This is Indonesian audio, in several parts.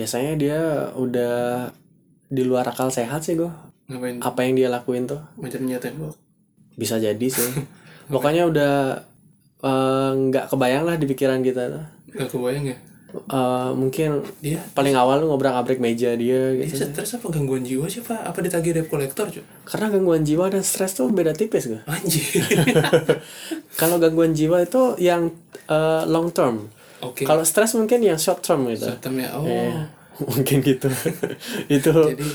biasanya dia udah di luar akal sehat sih gue ngapain? Apa yang dia lakuin tuh? Macamnya tembok bisa jadi sih. Pokoknya udah eh, nggak kebayang lah di pikiran kita tuh. nggak kebayang ya? Eh, mungkin dia paling awal lu ngobrak abrik meja dia dia gitu. stres apa? Gangguan jiwa sih pak? Apa ditagih debt collector cuy karena gangguan jiwa dan stres tuh beda tipis gue anjir. Kalau gangguan jiwa itu yang eh, long term oke. Kalau stres mungkin yang short term gitu. Sistem ya. Oh. Iya. mungkin gitu. Itu. Jadi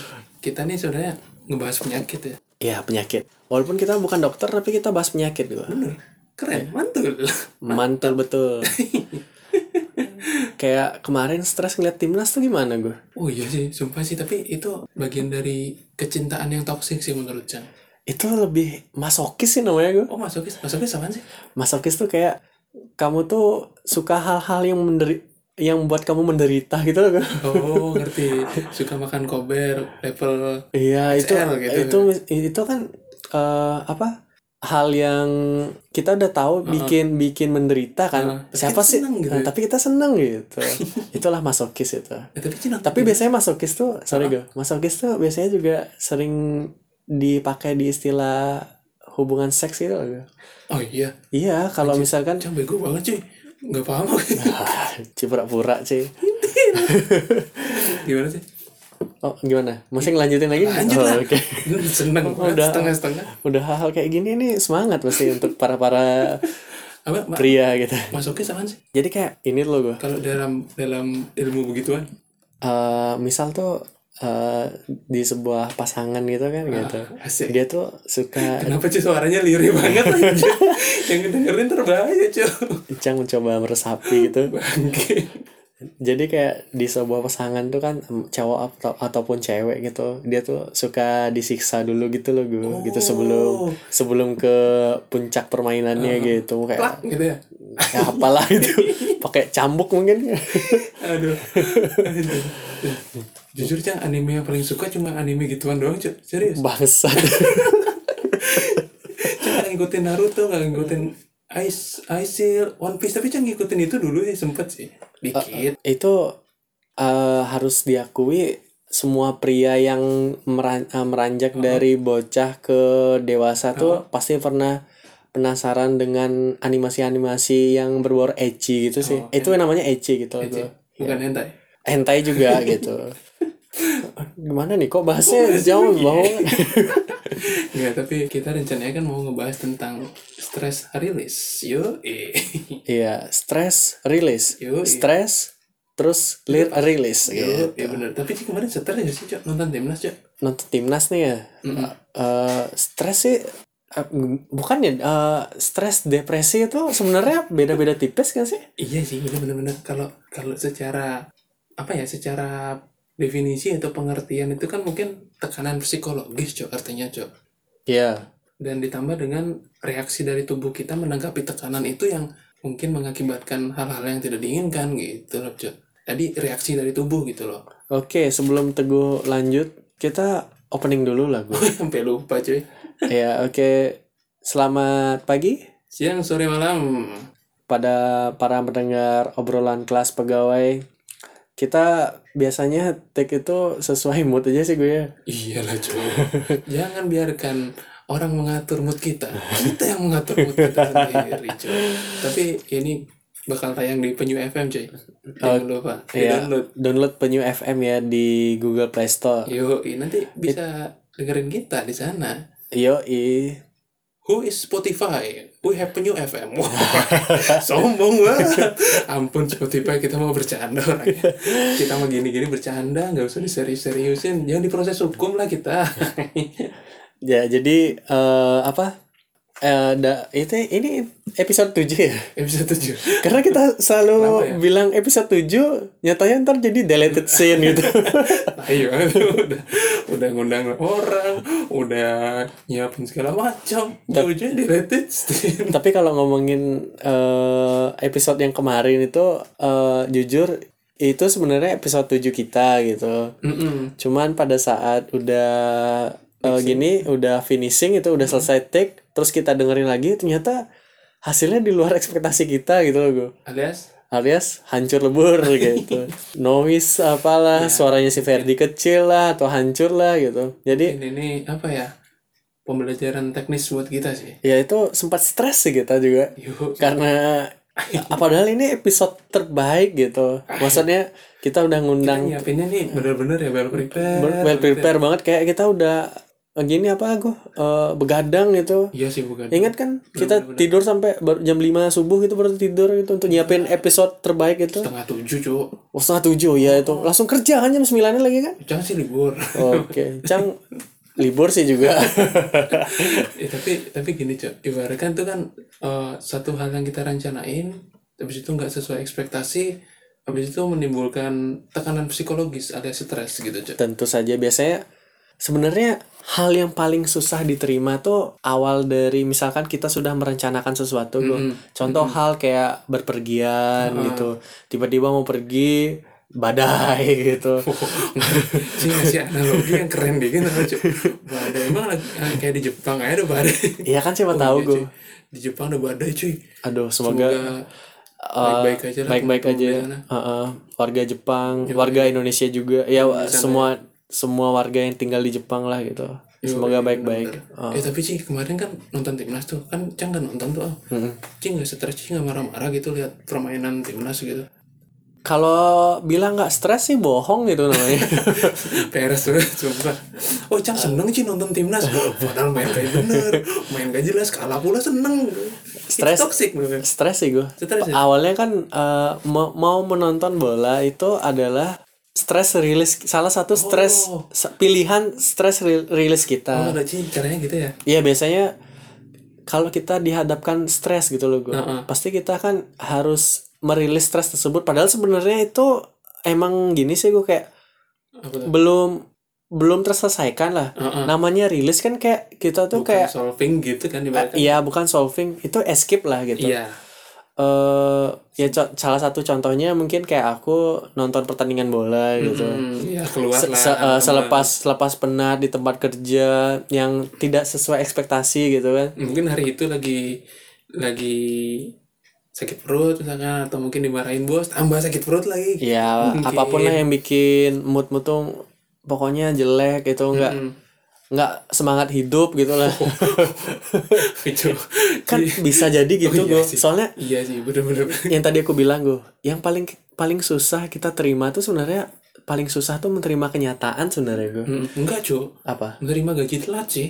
kita nih sebenarnya ngebahas penyakit ya. Ya penyakit. Walaupun kita bukan dokter tapi kita bahas penyakit gue bener. Keren. Mantul. Mantul betul. Kayak kemarin stres ngeliat timnas tuh gimana gue? Oh iya sih. Sumpah sih. Tapi itu bagian dari kecintaan yang toksik sih menurut Chan. Itu lebih masokis sih namanya gue. Oh masukis masukis apaan sih? Masokis tuh kayak kamu tuh suka hal-hal yang menderi yang membuat kamu menderita gitu loh. Oh ngerti. Suka makan kober level iya itu gitu. itu itu kan eh, apa hal yang kita udah tahu bikin bikin menderita kan. Tapi siapa sih? gitu Nah, ya. tapi kita seneng gitu. Itulah masokis itu. Ya, tapi Cina tapi biasanya masokis tuh sorry gue masokis tuh biasanya juga sering dipakai di istilah hubungan seks gitu oh iya. Iya kalau misalkan Chan bego banget cuy. Nggak paham aku. Ah, cipura-pura sih gimana sih oh gimana? Masih ngelanjutin lagi? Lanjut oh, lah. oke. Seneng banget Udah. setengah-setengah. Udah hal-hal kayak gini nih semangat pasti untuk para para apa ma- pria gitu. masukis apaan sih? Jadi kayak ini loh gue kalau dalam dalam ilmu begituan? Eh, misal tuh eh, di sebuah pasangan gitu kan gitu. asik. Dia tuh suka kenapa sih suaranya lirih banget anjir? yang dengerin terbahaya cuy. Icang mencoba meresapi gitu. Bangke. Jadi kayak di sebuah pasangan tuh kan cowok atau ataupun cewek gitu dia tuh suka disiksa dulu gitu loh gue gitu sebelum sebelum ke puncak permainannya gitu. Kayak plak gitu ya ya apalah itu. Pakai cambuk mungkin. Aduh. Aduh. jujur cang anime yang paling suka cuma anime gituan doang cuy serius? Bangsat. Cang nggak ngikutin Naruto nggak ngikutin Ice Ice One Piece. Tapi cang ngikutin itu dulu sih sempet sih. Dikit. Itu eh, harus diakui semua pria yang meran- eh, meranjak dari bocah ke dewasa tuh pasti pernah penasaran dengan animasi-animasi yang berbau ecchi gitu sih. itu namanya ecchi gitu. Gua. bukan hentai Hentai juga gitu. Gimana nih kok bahasnya jauh bawah? Enggak, tapi kita rencananya kan mau ngebahas tentang stress release. Yo. Iya, stress release. Yoi. Stress terus lit release Yo, gitu. ya bener. Tapi sih kemarin stres ya sih, Cok, nonton timnas, Cok. nonton timnas nih ya eh stres sih eh, bukan ya eh, stres depresi itu sebenarnya beda-beda tipis kan sih Iya sih, bener-bener kalau kalau secara apa ya, secara definisi atau pengertian itu kan mungkin tekanan psikologis, Cok, artinya, Cok. Iya Dan ditambah dengan reaksi dari tubuh kita menanggapi tekanan itu yang mungkin mengakibatkan hal-hal yang tidak diinginkan gitu loh, Cok. Jadi reaksi dari tubuh gitu loh. oke sebelum teguh lanjut kita opening dulu lah gue Sampai lupa, cuy. Ya oke selamat pagi Siang, sore, malam. pada para pendengar obrolan kelas pegawai kita biasanya take itu sesuai mood aja sih gue ya Iyalah cuy. Jangan biarkan orang mengatur mood kita. Kita yang mengatur mood kita sendiri cuy. Tapi ini bakal tayang di Penyu FM cuy. Jangan lupa. Di ya download. download penyu FM ya di Google Play Store Yo, nanti bisa dengerin kita di sana. Yo i Who is Spotify? We have Penyu FM. Sombong banget. Ampun Spotify kita mau bercanda orangnya. Kita mau gini-gini bercanda, nggak usah diserius-seriusin. Jangan diproses hukum lah kita. Ya, jadi eh, apa? Eh, da, itu ini episode 7 ya. Episode 7. Karena kita selalu ya? bilang episode 7, nyatanya ntar jadi deleted scene gitu. Ayo, udah udah ngundang orang, udah nyiapin segala macam. Ujungnya di rated Steam. Tapi kalau ngomongin eh, episode yang kemarin itu eh, jujur itu sebenarnya episode 7 kita gitu. Mm-mm. Cuman pada saat udah eh, gini, udah finishing itu udah selesai take, terus kita dengerin lagi ternyata hasilnya di luar ekspektasi kita gitu loh gue alias? Alias hancur lebur gitu. Noise apalah suaranya si Ferdi kecil lah atau hancur lah gitu. Jadi ini ini apa ya pembelajaran teknis buat kita sih. Ya itu sempat stres sih kita juga. Yuk karena ah, padahal ini episode terbaik gitu. Maksudnya kita udah ngundang nyiapinnya nih bener-bener ya well prepare well prepare banget. Kayak kita udah gini apa gue eh, begadang gitu. Iya sih bukan Ingat kan kita tidur sampai baru jam 5 subuh gitu baru tidur gitu untuk nyiapin episode terbaik itu. setengah tujuh cuk. Oh, setengah tujuh ya itu. Langsung kerja kan jam 9 lagi kan? jangan sih libur. Oke, Cang libur sih juga. Eh, tapi tapi gini cok ibaratkan tuh kan eh, satu hal yang kita rencanain habis itu nggak sesuai ekspektasi habis itu menimbulkan tekanan psikologis alias stres gitu cok Tentu saja. Biasanya sebenarnya hal yang paling susah diterima tuh awal dari misalkan kita sudah merencanakan sesuatu Bro. Contoh hal kayak berpergian gitu. Tiba-tiba mau pergi badai gitu. sih ngasih analogi yang keren deh gitu badai emang lagi ah, kayak di Jepang aja ada badai Iya kan siapa Oh, tahu iya, gue. di Jepang ada badai cuy Aduh, semoga Semoga baik-baik aja lah baik-baik aja sana. Heeh. warga Jepang warga Indonesia juga ya semua semua warga yang tinggal di Jepang lah gitu. Semoga baik-baik. Oh. Eh tapi Ci kemarin kan nonton timnas tuh. Kan Cang kan nonton tuh oh. Ci nggak stres Ci nggak marah-marah gitu lihat permainan timnas gitu. Kalau bilang nggak stres sih bohong gitu namanya. Peres tuh sumpah. Oh Cang seneng Ci nonton timnas. Padahal main kayak bener. Main gak jelas kalah pula seneng. Stres. Toxic stres sih gue Stres ya? awalnya kan mau, mau menonton bola itu adalah stress rilis salah satu stres Oh. pilihan stress ri- rilis Oh kita ada Ci caranya gitu ya Iya biasanya kalau kita dihadapkan stres gitu loh gue, Heeh. pasti kita kan harus merilis stres tersebut. Padahal sebenarnya itu emang gini sih gue kayak Apa belum belum terselesaikan lah. Heeh. Namanya rilis kan kayak kita tuh Bukan kayak solving gitu kan ibaratkan iya bukan solving itu escape lah gitu. Iya eh ya co- salah satu contohnya mungkin kayak aku nonton pertandingan bola gitu. Hmm, Iya keluar Se- lah se- teman-teman. selepas selepas penat di tempat kerja yang tidak sesuai ekspektasi gitu kan. mungkin hari itu lagi lagi sakit perut misalkan atau mungkin dimarahin bos tambah sakit perut lagi Ya Mungkin. apa pun lah yang bikin moodmu tuh pokoknya jelek gitu nggak Hmm. Nggak semangat hidup gitu lah. Itu. Kan bisa jadi gitu Oh, iya gue sih. soalnya iya sih bener-bener. yang tadi aku bilang gue yang paling paling susah kita terima tuh sebenarnya paling susah tuh menerima kenyataan sebenarnya gue Hmm, enggak cuk. Apa? Menerima gaji telat sih.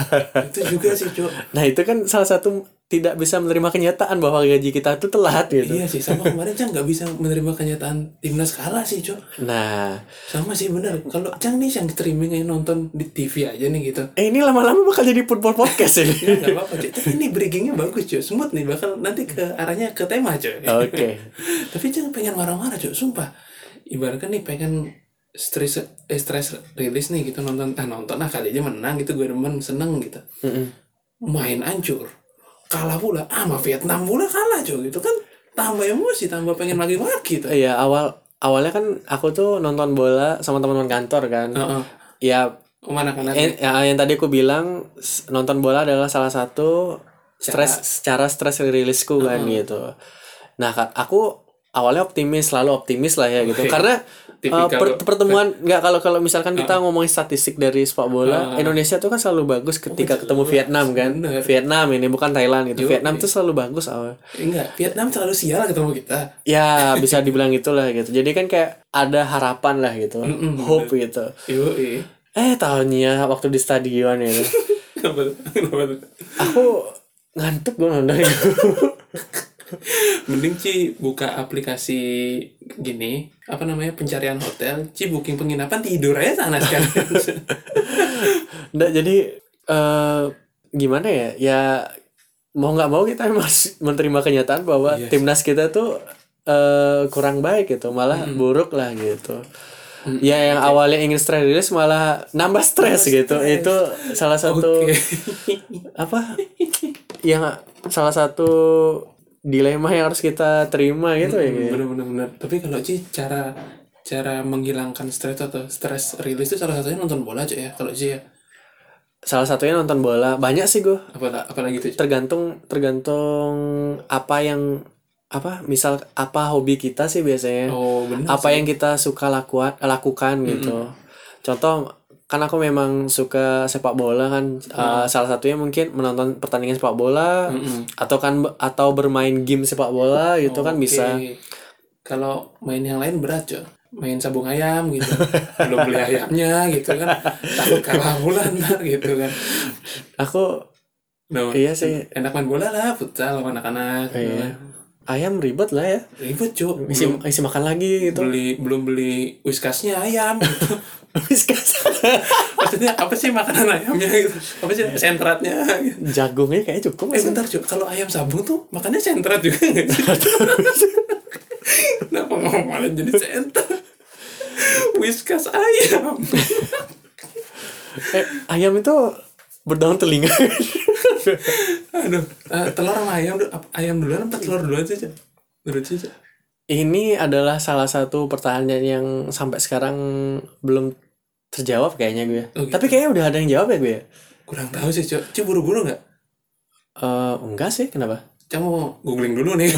Itu juga sih cuk. Nah itu kan salah satu tidak bisa menerima kenyataan bahwa gaji kita tuh telat gitu. Iya sih sama kemarin Cang nggak bisa menerima kenyataan timnas kalah sih cuk. Nah. Sama sih bener. Kalau Cang nih yang streaming aja nonton di TV aja nih gitu. Eh ini lama-lama bakal jadi football podcast ya ya nggak apa-apa cuy tapi ini breakingnya bagus cuy smooth nih bakal nanti ke arahnya ke tema cuy oke. Tapi jangan pengen marah-marah cuy sumpah ibaratkan nih pengen stress eh stress rilis nih gitu nonton ah nonton ah kali aja menang gitu gue demen seneng gitu Mm-mm. main hancur kalah pula ah sama Vietnam pula kalah cuy gitu kan tambah emosi tambah pengen maki-maki tuh Iya awal awalnya kan aku tuh nonton bola sama teman-teman kantor kan. Heeh. Ya mana kan eh, ya, yang tadi aku bilang nonton bola adalah salah satu stres cara stres rilisku kan gitu. Nah aku awalnya optimis selalu optimis lah ya gitu. Karena uh, per- pertemuan nggak kalau kalau misalkan kita ngomongin statistik dari sepak bola Indonesia tuh kan selalu bagus ketika ketemu Vietnam kan? Bener. Vietnam ini bukan Thailand gitu. Yo, Vietnam tuh selalu bagus awal. Enggak Vietnam selalu sial ketemu kita. Ya bisa dibilang itulah gitu. Jadi kan kayak ada harapan lah gitu. Mm-mm, hope gitu. Yoi. eh tahunnya waktu di stadion itu aku ngantuk gue nonton itu Mending Ci buka aplikasi gini apa namanya pencarian hotel. Ci booking penginapan tidur aja sana sekalian Nggak, jadi eh gimana ya? Ya mau nggak mau kita harus menerima kenyataan bahwa sih. timnas kita tuh eh kurang baik gitu malah buruk lah gitu. Ya yang awalnya ingin stres rilis malah nambah stres gitu. itu salah satu Oke. apa? Yang salah satu dilema yang harus kita terima gitu ya kayak. bener bener bener tapi kalau Ci cara cara menghilangkan stres atau stres rilis itu salah satunya nonton bola aja ya kalau Ci ya. Salah satunya nonton bola. Banyak sih gue Apa apalagi tuh? tergantung tergantung apa yang apa misal apa hobi kita sih biasanya. Oh, benar. apa yang kita suka lakukan lakukan gitu. Contoh kan aku memang suka sepak bola kan Uh, salah satunya mungkin menonton pertandingan sepak bola atau kan atau bermain game sepak bola gitu kan bisa. Kalau main yang lain berat, Cok. Main sabung ayam gitu. Belum beli ayamnya gitu kan. Takut kalah bulan ntar gitu kan. aku Nah, iya sih enak main bola lah, futsal sama anak-anak. gitu iya. kan. ayam ribet lah ya Ribet, Cok. isi, isi makan lagi gitu beli belum beli whiskasnya ayam gitu. Whiskas. Maksudnya apa sih makanan ayamnya gitu? Apa sih sentratnya gitu. jagungnya kayak cukup Eh bentar Cok, kalau ayam sabung tuh makannya sentrat juga nggak sih? Kenapa ngomong malah jadi sentrat? Whiskas ayam. eh, ayam itu berdaun telinga Aduh, eh, telur sama ayam ayam duluan apa telur duluan sih? Menurut sih, ini adalah salah satu pertanyaan yang sampai sekarang belum terjawab kayaknya gue Oh, gitu. tapi kayaknya udah ada yang jawab ya gue ya? Kurang tahu sih, Cok. Cok buru-buru nggak? Eh, enggak sih kenapa Cok mau googling dulu nih.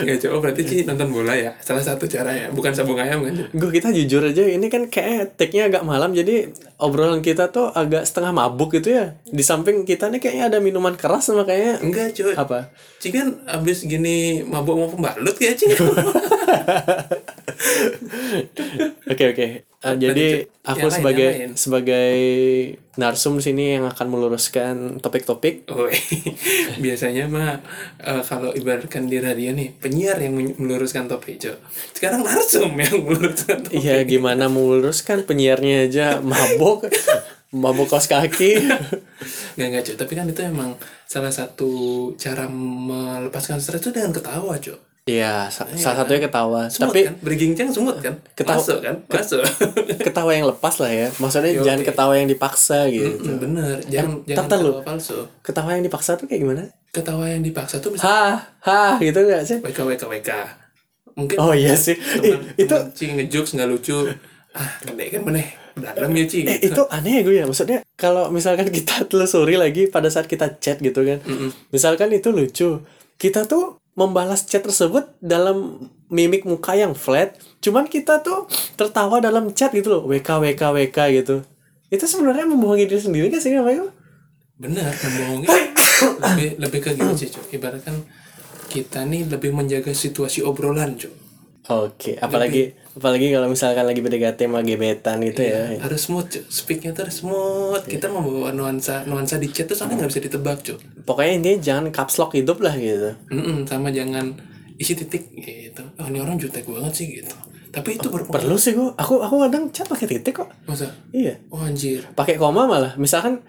Nggak, Cok. Oh, berarti Ci nonton bola ya? Salah satu cara ya. Bukan sabung ayam kan, gue kita jujur aja ini kan kayak take-nya agak malam jadi obrolan kita tuh agak setengah mabuk gitu ya di samping kita nih kayaknya ada minuman keras sama kayaknya Enggak, Cok. apa Ci kan abis gini mabuk mau pembalut kayak Ci. Oke oke. Uh, jadi Cuk? aku Yang lain, sebagai yang lain. sebagai narsum sini yang akan meluruskan topik-topik. Oh, biasanya mah eh, kalau ibaratkan di radio nih penyiar yang meluruskan topik cok sekarang narsum yang meluruskan topik Iya gimana meluruskan penyiarnya aja mabok, mabok kaos kaki. nggak nggak cok tapi kan itu emang salah satu cara melepaskan stres itu dengan ketawa cok Iya, sa- salah satunya ketawa. Semut Tapi kan bergincang semut kan Ketawa- masuk kan masuk ketawa yang lepas lah ya. Maksudnya Yo, jangan ketawa yang dipaksa gitu. Mm, bener jangan jangan tata lu. ketawa palsu Ketawa yang dipaksa tuh kayak gimana? ketawa yang dipaksa tuh bisa Hah, hah gitu gak sih? wk wk wk mungkin Oh iya sih. Ih, teman itu teman Ci ngejokes nggak lucu ah gede kan meneh dalam ya Ci eh, itu aneh ya gue ya. Maksudnya kalau misalkan kita telusuri lagi pada saat kita chat gitu kan. Misalkan itu lucu. Kita tuh membalas chat tersebut dalam mimik muka yang flat. Cuman kita tuh tertawa dalam chat gitu loh. WK WK WK gitu. Itu sebenarnya membohongi diri sendiri kan sih namanya? benar membohongi lebih lebih ke gitu sih cuy ibaratkan kita nih lebih menjaga situasi obrolan cuy Oke, apalagi apalagi kalau misalkan lagi PDKT sama gebetan gitu ya. harus smooth speaknya tuh harus smooth kita membawa nuansa nuansa di chat tuh soalnya nggak bisa ditebak cuy Pokoknya intinya jangan caps lock hidup lah gitu. Mm-mm, sama jangan isi titik gitu oh ini orang jutek banget sih gitu tapi itu berpengaruh Perlu sih gue. Aku aku kadang chat pakai titik kok. masa Iya. oh anjir Pakai koma malah. Misalkan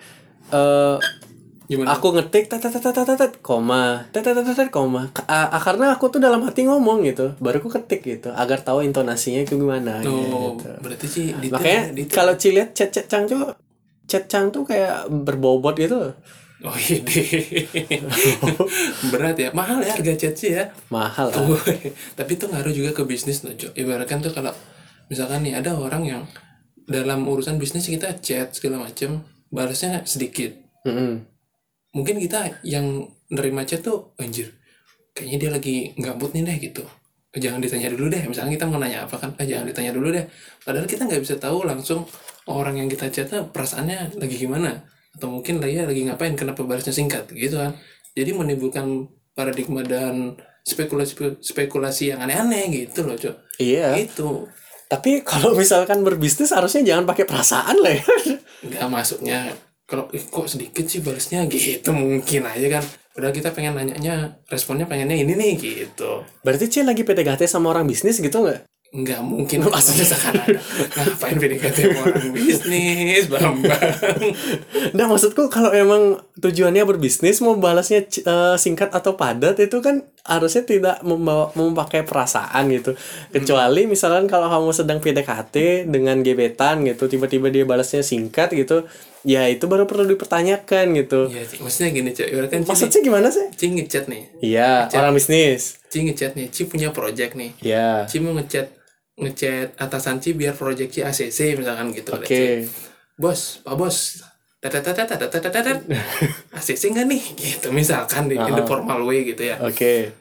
eh gimana aku ngetik tet tet tet tet tet koma tet tet tet koma a- karena aku tuh dalam hati ngomong gitu baru aku ketik gitu agar tahu intonasinya itu gimana oh gitu. berarti sih detail, makanya detail. kalau Ci lihat chat chat cang tuh chat cang tuh kayak berbobot gitu oh ide berat ya mahal ya harga chat sih ya mahal. Oh, tapi itu ngaruh juga ke bisnis loh, Cok. Ibaratkan tuh kalau misalkan nih ada orang yang dalam urusan bisnis kita chat segala macem balasnya sedikit. Mm-mm. Mungkin kita yang nerima chat tuh anjir. Kayaknya dia lagi gabut nih deh gitu. Jangan ditanya dulu deh. Misalnya kita mau nanya apa kan, eh, jangan ditanya dulu deh. Padahal kita nggak bisa tahu langsung orang yang kita chat tuh perasaannya lagi gimana. Atau mungkin ya lagi ngapain, kenapa balasnya singkat gitu kan. Jadi menimbulkan paradigma dan spekulasi spekulasi yang aneh-aneh gitu loh, Cok. iya Itu tapi kalau misalkan berbisnis harusnya jangan pakai perasaan lah ya nggak masuknya kalau "Ih, kok sedikit sih balasnya? Gitu mungkin aja kan. Udah kita pengen nanyanya responnya pengennya ini nih gitu. Berarti Ci lagi PDKT sama orang bisnis gitu nggak? Nggak mungkin. Maksudnya sekarang ada ngapain PDKT sama orang bisnis bambang? Nah maksudku kalau emang tujuannya berbisnis mau balasnya eh, singkat atau padat itu kan harusnya tidak membawa memakai perasaan gitu. Kecuali hmm. misalkan kalau kamu sedang PDKT dengan gebetan gitu tiba-tiba dia balasnya singkat gitu ya itu baru perlu dipertanyakan gitu. Ya, maksudnya gini cek kan maksudnya gimana sih? Cing ngechat nih. Iya orang bisnis. Cing ngechat nih. Cing punya project nih. Iya. Cing mau ngechat ngechat atasan cing biar project cing ACC misalkan gitu oke. Okay. bos pak bos ACC nggak nih? Gitu misalkan di in the formal way gitu ya. Oke.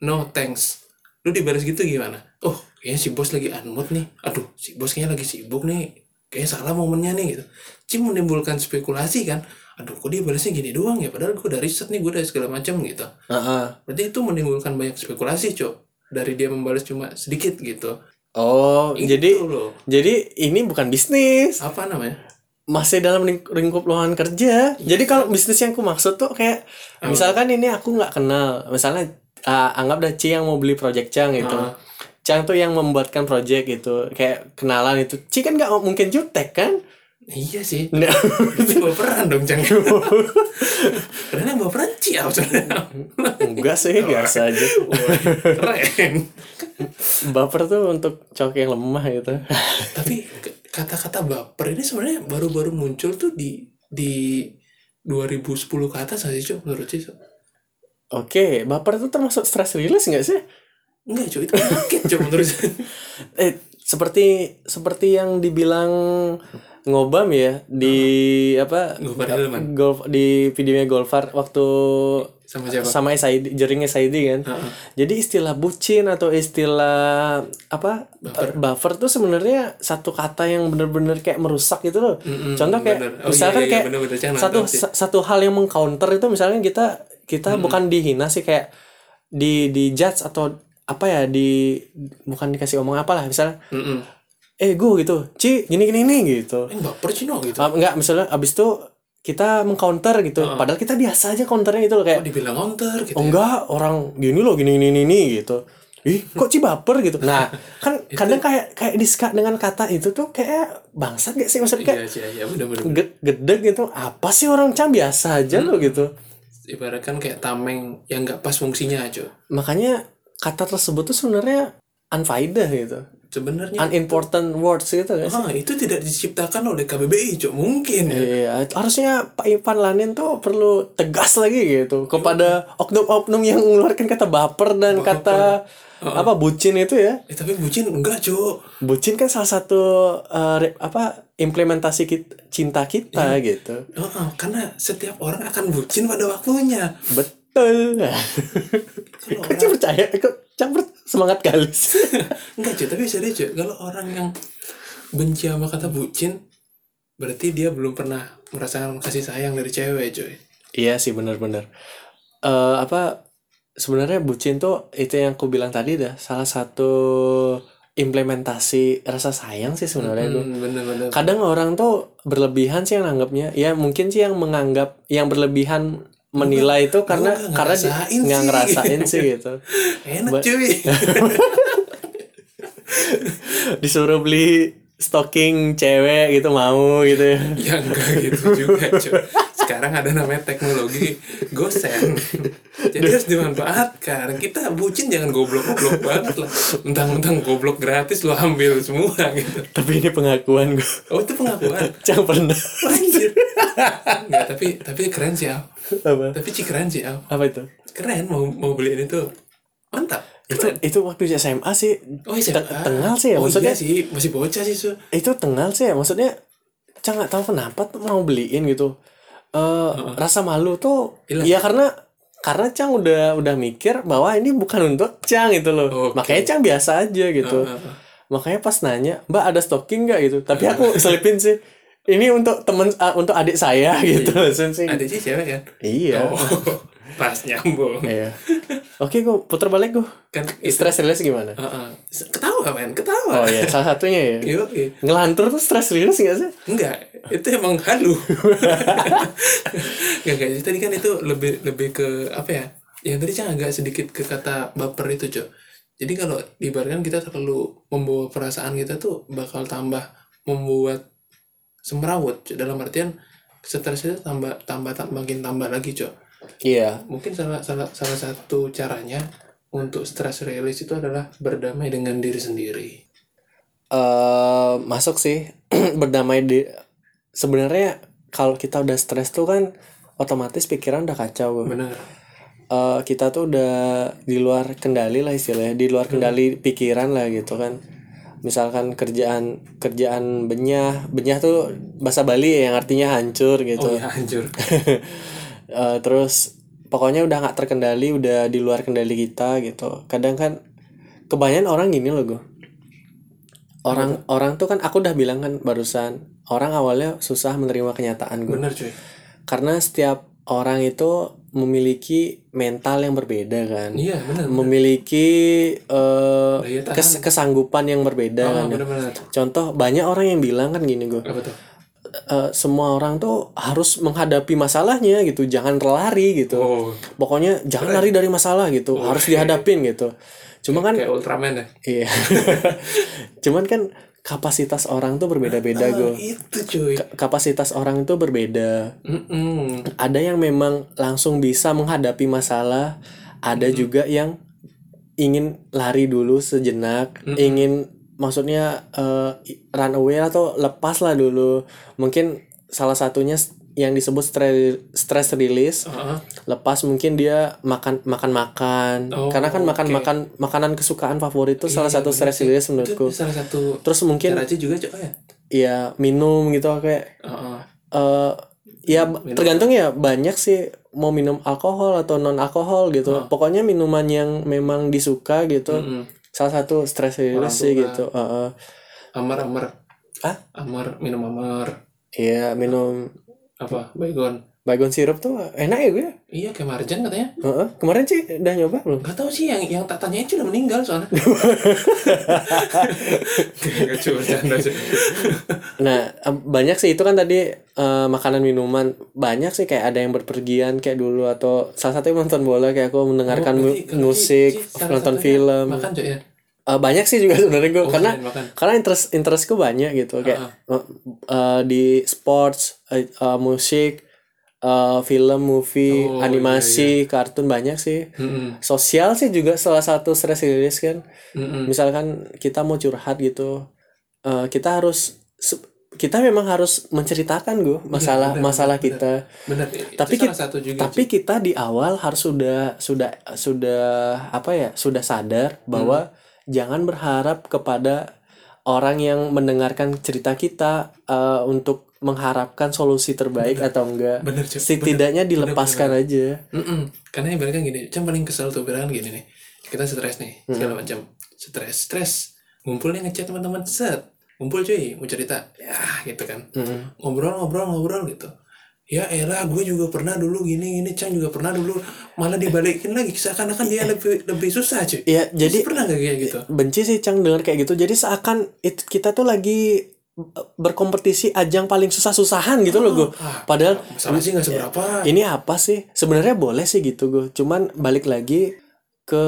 no thanks. Lu dibalas gitu gimana? Oh kayaknya si bos lagi unmood nih. Aduh si bos kayaknya lagi sibuk nih. Kayaknya salah momennya nih gitu. Cim menimbulkan spekulasi kan? Aduh kok dia balasnya gini doang ya? Padahal gue udah riset nih gue udah segala macam gitu. Heeh. berarti itu menimbulkan banyak spekulasi cok. Dari dia membalas cuma sedikit gitu. Oh, Itu jadi loh. jadi ini bukan bisnis. apa namanya masih dalam ling- lingkup lowongan kerja. Jadi kalau bisnis yang aku maksud tuh kayak misalkan ini aku nggak kenal, misalnya ah, anggap dah Ci yang mau beli project Cang gitu. Ah. Cang tuh yang membuatkan project gitu, kayak kenalan itu. Ci kan nggak mungkin jutek kan? iya sih Nah, Tapi baperan dong Cang Karena yang baperan ciao sebenarnya. enggak sih, biasa aja. Keren Baper tuh untuk cowok yang lemah gitu. Tapi kata-kata baper ini sebenarnya baru-baru muncul tuh di di 2010 ke atas sih Cok menurut sih? Oke, baper itu termasuk stress release nggak sih? Enggak Cok itu penyakit Cok menurut saya Eh, seperti seperti yang dibilang ngobam ya di apa Gofar Hilman. golf di videonya Golfar waktu Sama siapa? sama SID jering SID kan. Heeh. Jadi istilah bucin atau istilah apa buffer, tuh sebenarnya satu kata yang bener-bener kayak merusak gitu loh. Mm-mm, Contoh kayak bener. Oh, misalkan iya, iya, kayak bener-bener. Jangan satu satu hal yang mengcounter itu misalnya kita kita bukan dihina sih kayak di di judge atau apa ya di bukan dikasih omong apa lah misalnya Mm-mm. eh gue gitu ci gini gini gitu Eh baper Cino gitu Ah, enggak misalnya abis itu kita mengcounter gitu. Padahal kita biasa aja counternya itu loh Oh kayak dibilang counter gitu oh enggak orang gini loh gini gini gini gitu. Ih kok ci baper? gitu. Nah kan kadang kayak kayak diska dengan kata itu tuh kayak bangsat gak sih? Maksudnya kayak Iya iya bener-bener ged- gedeg gitu. Apa sih orang cang biasa aja loh gitu. Ibaratkan kayak tameng yang nggak pas fungsinya Cok makanya kata tersebut tuh sebenarnya unfaedah gitu Sebenarnya unimportant words gitu kan Ah, itu tidak diciptakan oleh KBBI, Cok. Mungkin ya. Iya, harusnya Pak Ivan Lanin tuh perlu tegas lagi gitu kepada oknum-oknum yang mengeluarkan kata baper dan kata apa bucin itu ya. Eh, tapi bucin enggak, Cok. Bucin kan salah satu uh, re- apa implementasi kit- cinta kita gitu. Heeh, karena setiap orang akan bucin pada waktunya. Betul. Kok sih percaya? Kok campur semangat kali? Enggak, Cok. Tapi serius, Cok. Kalau orang yang benci sama kata bucin, berarti dia belum pernah merasakan kasih sayang dari cewek, Cok. Iya sih benar-benar. Eh apa sebenarnya bucin tuh itu yang aku bilang tadi dah salah satu implementasi rasa sayang sih sebenarnya. Hmm, bener-bener. Kadang orang tuh berlebihan sih yang anggapnya. Ya mungkin sih yang menganggap yang berlebihan menilai itu karena nggak karena nggak sih. ngerasain sih gitu. Enak, Ba- cuy. Disuruh beli stocking cewek gitu mau gitu ya. ya enggak gitu juga, Cok. Sekarang ada namanya teknologi gosen. Jadi harus dimanfaatkan. Kita bucin jangan goblok-goblok banget lah. Mentang-mentang goblok gratis lo ambil semua gitu. Tapi ini pengakuan gue. Oh itu pengakuan. Jangan pernah. Anjir. Enggak, tapi tapi keren sih, Al. Apa? Tapi Ci keren sih, Al. Apa itu? Keren mau mau beliin itu. Mantap. Itu Keren. itu waktu SMA sih Oh iya, Te- tengal sih ya, oh, maksudnya- iya sih, masih bocah sih, Su. itu tengal sih ya maksudnya Cang nggak tahu kenapa tuh mau beliin gitu eh rasa malu tuh Hilang. ya karena karena Cang udah udah mikir bahwa ini bukan untuk Cang gitu loh Oke. makanya Cang biasa aja gitu heeh. makanya pas nanya Mbak ada stocking nggak gitu tapi aku selipin sih ini untuk temen ah, untuk adik saya gitu maksudnya sih Ada sih cewek kan? iya Oh, pas nyambung. iya oke gue putar balik gue Kan stress release gimana Heeh. Ketawa men, ketawa. oh iya salah satunya ya Iya, iya. ngelantur tuh stress release nggak sih Enggak, itu emang halu. Enggak, enggak. Tadi kan itu lebih lebih ke apa ya? Yang tadi kan agak sedikit ke kata baper itu, Cok. Jadi kalau diibaratkan kita terlalu membawa perasaan kita tuh bakal tambah membuat semrawut, Cok. Dalam artian stres itu tambah tambah tambah makin tambah lagi, Cok. iya Mungkin salah salah salah satu caranya untuk stress release itu adalah berdamai dengan diri sendiri. eh masuk sih berdamai di sebenarnya kalau kita udah stres tuh kan otomatis pikiran udah kacau Benar. Eh, kita tuh udah di luar kendali lah istilahnya di luar kendali pikiran lah gitu kan misalkan kerjaan kerjaan benyah benyah tuh bahasa Bali ya, yang artinya hancur gitu. Oh ya hancur. Eh, terus pokoknya udah nggak terkendali udah di luar kendali kita gitu. Kadang kan kebanyakan orang gini loh gue orang orang tuh kan aku udah bilang kan barusan orang awalnya susah menerima kenyataan gue bener cuy. Karena setiap orang itu memiliki mental yang berbeda kan? Iya bener memiliki eh, tahan. kes- kesanggupan yang berbeda oh, kan bener bener contoh banyak orang yang bilang kan gini gue tuh? Eh, semua orang tuh harus menghadapi masalahnya gitu jangan lari gitu. Oh. Pokoknya jangan lari dari masalah gitu harus dihadapin gitu. Cuma kan kayak Ultraman ya? Iya. Cuman kan kapasitas orang tuh berbeda-beda gue itu cuy. Kapasitas orang itu berbeda. Mm-mm. ada yang memang langsung bisa menghadapi masalah ada juga yang ingin lari dulu sejenak ingin maksudnya eh, run away atau lepas lah dulu. Mungkin salah satunya yang disebut stre- stress release Heeh. lepas mungkin dia makan makan makan Oh, karena kan makan oke. makan makanan kesukaan favorit itu salah satu stress release itu menurutku salah satu terus mungkin cara juga coba ya? Ya minum gitu kayak Heeh. eh ya b- tergantung ya banyak sih mau minum alkohol atau non alkohol gitu pokoknya minuman yang memang disuka gitu Mm-mm. salah satu stress release sih gitu Heeh. amar amar ah amar minum amar iya minum apa baygon baygon sirup tuh enak ya gue iya kayak marjan katanya Heeh. kemarin sih udah nyoba belum Gak tahu sih yang yang tak tanyain sih udah meninggal soalnya. Gak cuma bercanda sih. Nah, banyak sih itu kan tadi eh, makanan minuman banyak sih kayak ada yang berpergian kayak dulu atau salah satunya nonton bola kayak aku mendengarkan Oh, Berarti musik, Ci salah nonton film. Makan cuy ya. Eh, banyak sih juga sebenarnya gue Oh, karena makan. karena interest interestku banyak gitu kayak eh, eh, di sports, eh, musik, eh, film, movie, Oh, animasi, kartun banyak sih. Mm-mm. Sosial sih juga salah satu stress release kan. Mm-mm. misalkan kita mau curhat gitu eh, kita harus kita memang harus menceritakan gue masalah Iya, benar, masalah benar, kita Bener. itu Tapi salah kit- satu juga. tapi kita di awal harus sudah sudah sudah apa ya sudah sadar bahwa Hmm. jangan berharap kepada orang yang mendengarkan cerita kita eh, untuk mengharapkan solusi terbaik atau enggak Bener cuy. setidaknya dilepaskan aja Mm-mm. Karena ibaratnya gini, Cam paling kesel tuh ibaratnya gini nih. Kita stres nih, segala macam. Stres, stres. Ngumpul nih ngechat teman-teman, set. Ngumpul cuy, mau cerita. Ya, gitu kan. Mm-mm. Ngobrol, ngobrol, ngobrol gitu. Ya elah, gue juga pernah dulu gini, gini, Cang juga pernah dulu. Malah dibalikin lagi, seakan-akan dia lebih lebih susah cuy. ya jadi pernah gak kayak gitu? benci sih Cang denger kayak gitu jadi seakan it- kita tuh lagi berkompetisi ajang paling susah-susahan gitu loh gue Ah, padahal Masalah sih gak seberapa. ini apa sih? Sebenarnya boleh sih gitu gue cuman balik lagi ke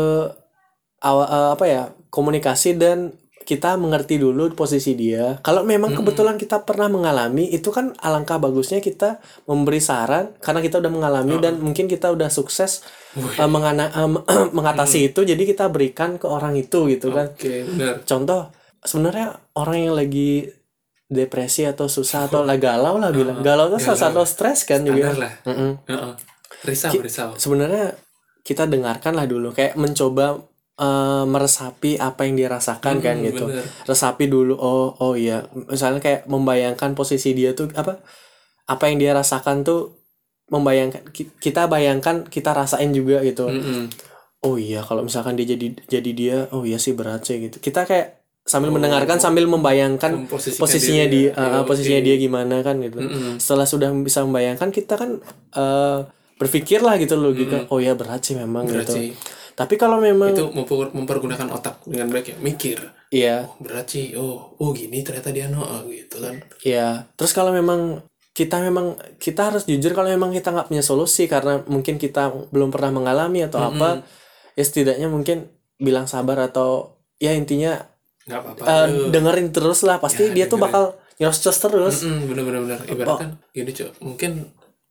awa- eh, apa ya komunikasi dan kita mengerti dulu posisi dia. Kalau memang kebetulan kita pernah mengalami itu kan alangkah bagusnya kita memberi saran karena kita udah mengalami dan mungkin kita udah sukses eh, mengana- eh, mengatasi itu. Jadi kita berikan ke orang itu gitu kan. Oke, benar. contoh sebenarnya orang yang lagi depresi atau susah atau lah galau lah bilang galau itu salah satu stres kan juga Standar lah. Mm-mm. Heeh. Risau, risau. sebenarnya kita dengarkan lah dulu kayak mencoba eh, meresapi apa yang dia rasakan kan Hmm, gitu bener. resapi dulu oh oh iya misalnya kayak membayangkan posisi dia tuh apa apa yang dia rasakan tuh membayangkan ki- kita bayangkan kita rasain juga gitu Mm-mm. oh iya kalau misalkan dia jadi jadi dia oh iya sih berat sih gitu kita kayak sambil Oh, mendengarkan sambil membayangkan Memposisikan posisinya diri dia ya. eh, Iya, posisinya oke. dia gimana kan gitu Mm-mm. setelah sudah bisa membayangkan kita kan eh, berpikir lah gitu loh gitu oh ya berat sih memang Berat gitu sih. tapi kalau memang Itu memper- mempergunakan otak dengan baik ya. Mikir. iya Oh, berat sih. Oh, oh gini ternyata dia no oh, gitu kan. iya terus kalau memang kita memang kita harus jujur kalau memang kita nggak punya solusi karena mungkin kita belum pernah mengalami atau apa ya setidaknya mungkin bilang sabar atau ya intinya Nggak apa-apa. Aduh. dengerin terus lah pasti Ya, dia tuh dengerin. bakal nyerocos terus Mm-mm, bener-bener bener. Ibarat kan gini cok. Mungkin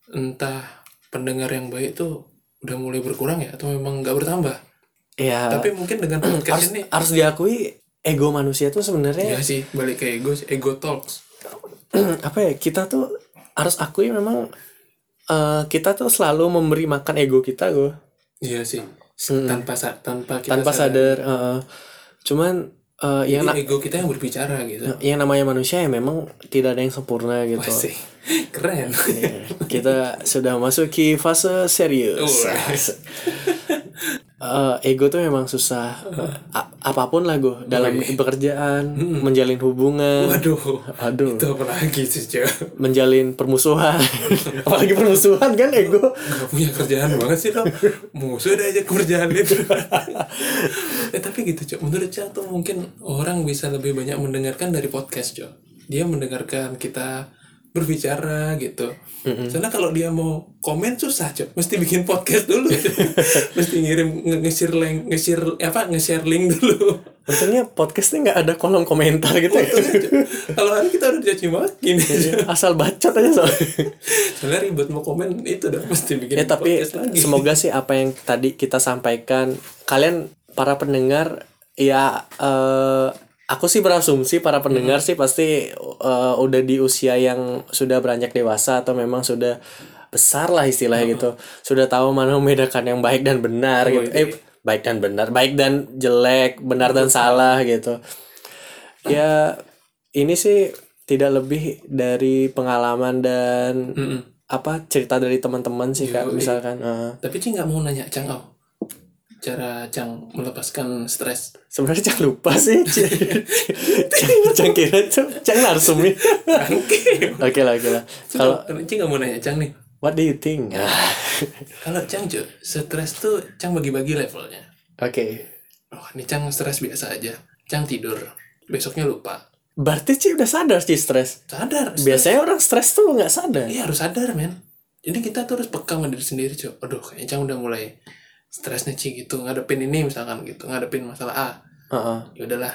entah pendengar yang baik tuh udah mulai berkurang ya atau memang nggak bertambah. ya Tapi mungkin dengan podcast harus ini harus diakui ego manusia tuh sebenarnya ya sih balik ke ego ego talks. apa ya kita tuh harus akui memang eh, kita tuh selalu memberi makan ego kita gue Iya sih. Tanpa tanpa kita tanpa sadar eh, cuman eh, yang Jadi ego kita yang berbicara gitu yang namanya manusia ya memang tidak ada yang sempurna gitu. Masih keren Iya, kita sudah masuki fase serius. Eh, ego tuh memang susah. A- apa pun lah gue dalam pekerjaan, menjalin hubungan, waduh aduh, itu apa lagi sih cok menjalin permusuhan. Apalagi permusuhan kan ego. Gak punya kerjaan banget sih lo Musuh udah aja kerjaan itu. Eh tapi gitu Cok Menurut Cok tuh mungkin Orang bisa lebih banyak mendengarkan dari podcast Cok Dia mendengarkan kita berbicara gitu. Soalnya kalau dia mau komen susah Cok. Mesti bikin podcast dulu. Mesti ngirim nge- nge-share link nge-share apa nge-share link dulu. Untungnya podcastnya nggak ada kolom komentar gitu ya. Kalau hari kita udah dicaci makin Asal bacot aja soalnya. Soalnya ribet mau komen itu udah mesti bikin Ya tapi podcast lagi. semoga sih apa yang tadi kita sampaikan kalian para pendengar ya eh, aku sih berasumsi para pendengar sih pasti eh, udah di usia yang sudah beranjak dewasa atau memang sudah besar lah istilahnya gitu. Sudah tahu mana membedakan yang baik dan benar gitu. Eh baik dan benar, baik dan jelek, benar dan salah gitu. Ya ini sih tidak lebih dari pengalaman dan Mm-mm. apa cerita dari teman-teman sih kak misalkan eh, Tapi Ci nggak mau nanya Cang Au cara Cang melepaskan stres. sebenarnya jangan lupa sih jangan kira tuh jangan narsum Bangke. oke lah oke lah kalau Ci nggak mau nanya Cang nih. what do you think Ah, Kalau Cang cuy, stres tuh Cang bagi-bagi levelnya. oke Oh, ini Cang stres biasa aja. Cang tidur. Besoknya lupa. berarti sih udah sadar sih stres Sadar. stres. biasanya orang stres tuh nggak sadar Iya harus sadar men. Jadi kita tuh harus peka sama diri sendiri cuy. Aduh kayaknya Cang udah mulai stres nih Ci gitu. Ngadepin ini misalkan gitu. Ngadepin masalah A. Heeh. Ya udahlah.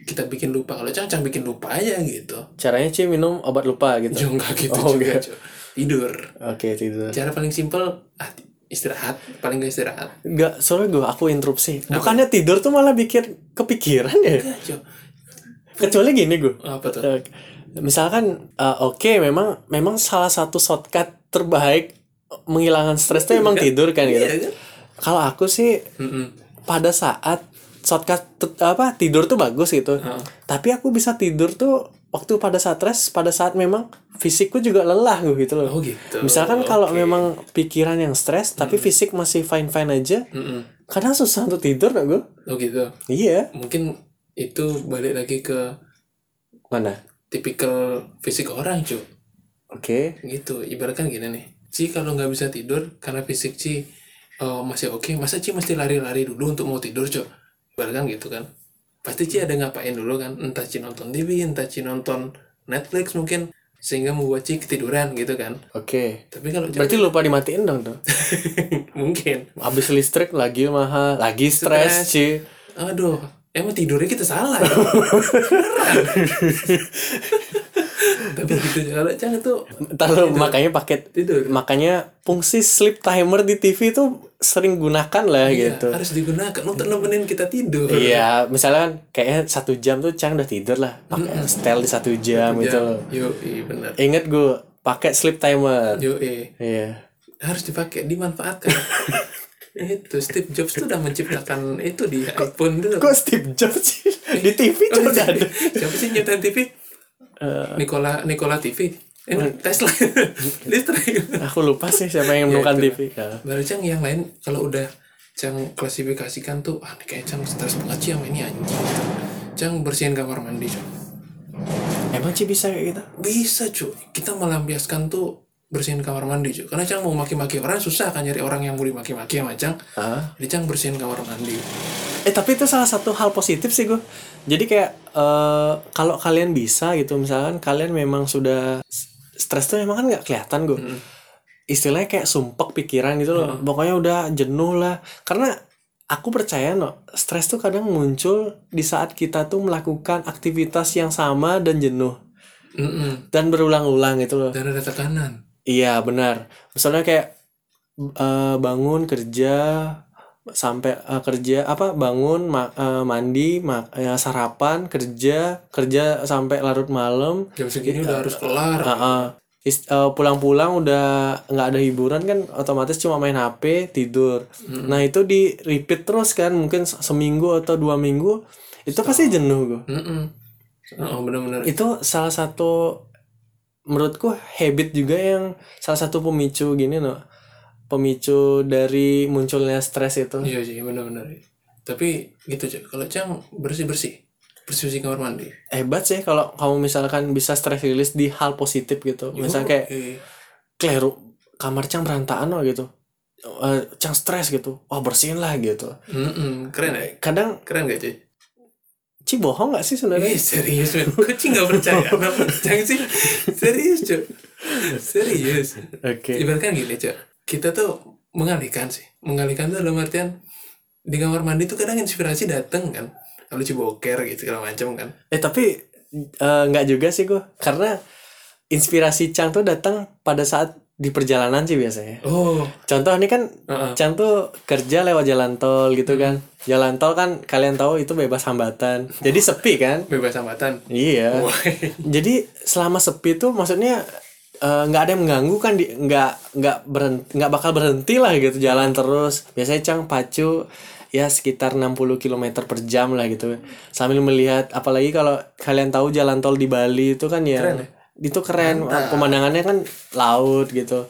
Kita bikin lupa. Kalau Cang, Cang bikin lupa aja gitu. caranya sih minum obat lupa gitu nggak gitu Oh, juga cuy. Tidur. oke tidur Cara paling simpel ah, istirahat. Paling gak istirahat. Enggak, soalnya gue aku interupsi. Bukannya tidur tuh malah bikin kepikiran ya. Kecuali gini gue. Apa tuh? Eh, misalkan eh, oke memang memang salah satu shortcut terbaik menghilangkan stres itu emang tidur kan gitu. Iya kan? Kalau aku sih Mm-mm. pada saat shortcut apa tidur tuh bagus gitu. Tapi aku bisa tidur tuh waktu pada saat stres, pada saat memang fisikku juga lelah gitu loh. Oh gitu. Misalkan kalau memang pikiran yang stres tapi fisik masih fine fine aja, Mm-mm. kadang susah untuk tidur gak gue? Oh gitu. Iya. Mungkin itu balik lagi ke Mana? tipikal fisik orang cuy. Oke. Gitu. Ibaratkan gini nih. Ci kalau nggak bisa tidur karena fisik Ci eh, masih oke, masa Ci mesti lari-lari dulu untuk mau tidur cuy. Ibaratkan gitu kan. Pasti Ci ada ngapain dulu kan. Entah Ci nonton TV, entah Ci nonton Netflix mungkin. Sehingga membuat Ci ketiduran gitu kan. Oke. Tapi kalau Berarti lupa dimatiin dong tuh. mungkin. Habis listrik lagi mahal, lagi stres, Stres. Ci. Aduh, emang tidurnya kita salah. ya? Tapi gitu kalau Cang itu Ntar lu makanya pakai tidur. makanya fungsi sleep timer di TV itu sering gunakan lah Iya, gitu. harus digunakan untuk nemenin kita tidur. Iya, misalnya kan kayaknya satu jam tuh Cang udah tidur lah, pakai setel di satu jam gitu loh. Yo, iya benar. Ingat gue pakai sleep timer. Yo, eh. Iya. harus dipakai, dimanfaatkan. itu Steve Jobs tuh udah menciptakan itu di iPhone dulu. Kok Steve Jobs sih di TV tuh udah ada. Siapa sih nyiptain TV? Nikola Nikola TV. Eh, Tesla. Listrik. Aku lupa sih siapa yang menemukan TV. Ya. Baru Cang yang lain kalau udah Cang klasifikasikan tuh ah kayak Cang stres banget sih sama ini anjing. Cang bersihin kamar mandi cuy. Emang sih bisa kayak gitu? Bisa cuy. Kita melampiaskan tuh bersihin kamar mandi cuy. Karena Cang mau maki-maki orang susah kan nyari orang yang mau dimaki-maki sama Cang. Hah? Jadi Cang bersihin kamar mandi. Eh tapi itu salah satu hal positif sih gue. Jadi kayak eh kalau kalian bisa gitu misalkan kalian memang sudah stres tuh memang kan nggak kelihatan gue. Istilahnya kayak sumpek pikiran gitu loh. Pokoknya udah jenuh lah. Karena aku percaya no, stres tuh kadang muncul di saat kita tuh melakukan aktivitas yang sama dan jenuh Mm-mm. dan berulang-ulang gitu loh. Dan ada tekanan. Iya benar. Misalnya kayak eh, bangun kerja sampai eh, kerja apa bangun ma- eh, mandi ma- eh, sarapan kerja kerja sampai larut malam. Jam segini udah harus kelar. Eh, pulang-pulang udah nggak ada hiburan kan otomatis cuma main HP tidur. Nah itu di repeat terus kan mungkin se- seminggu atau dua minggu itu pasti jenuh gue Mm-mm. oh benar-benar. Itu salah satu menurutku habit juga yang salah satu pemicu gini no pemicu dari munculnya stres itu. Iya sih benar-benar. Tapi gitu cok kalau cang bersih bersih bersih bersih kamar mandi. Hebat sih kalau kamu misalkan bisa stress release di hal positif gitu. Misalnya kayak Eh, kleru kamar cang berantakan loh gitu. Eh, cang stres gitu. Wah bersihin lah gitu. Mm-mm. keren ya? Kadang keren gak cuy Ci bohong gak sih sebenarnya? Eh, serius men Kok Ci gak percaya? Kenapa? Jangan sih. Serius cok Serius. Oke. Ibaratkan gini cok Kita tuh mengalihkan sih. Mengalihkan tuh dalam artian Di kamar mandi tuh kadang inspirasi dateng kan. Lalu Ci boker gitu segala macam kan. Eh tapi eh, nggak juga sih gue karena inspirasi Cang tuh datang pada saat di perjalanan sih biasanya. Oh. Contoh ini kan. Cang tuh kerja lewat jalan tol gitu kan. Jalan tol kan kalian tahu itu bebas hambatan. Jadi sepi kan? Bebas hambatan. Iya. Jadi selama sepi tuh maksudnya eh, nggak ada yang mengganggu kan di nggak nggak berhenti nggak bakal berhenti lah gitu jalan terus. Biasanya cang pacu ya sekitar 60 km per jam lah gitu. Sambil melihat apalagi kalau kalian tahu jalan tol di Bali itu kan ya, Keren ya? Itu keren. Pemandangannya kan laut gitu.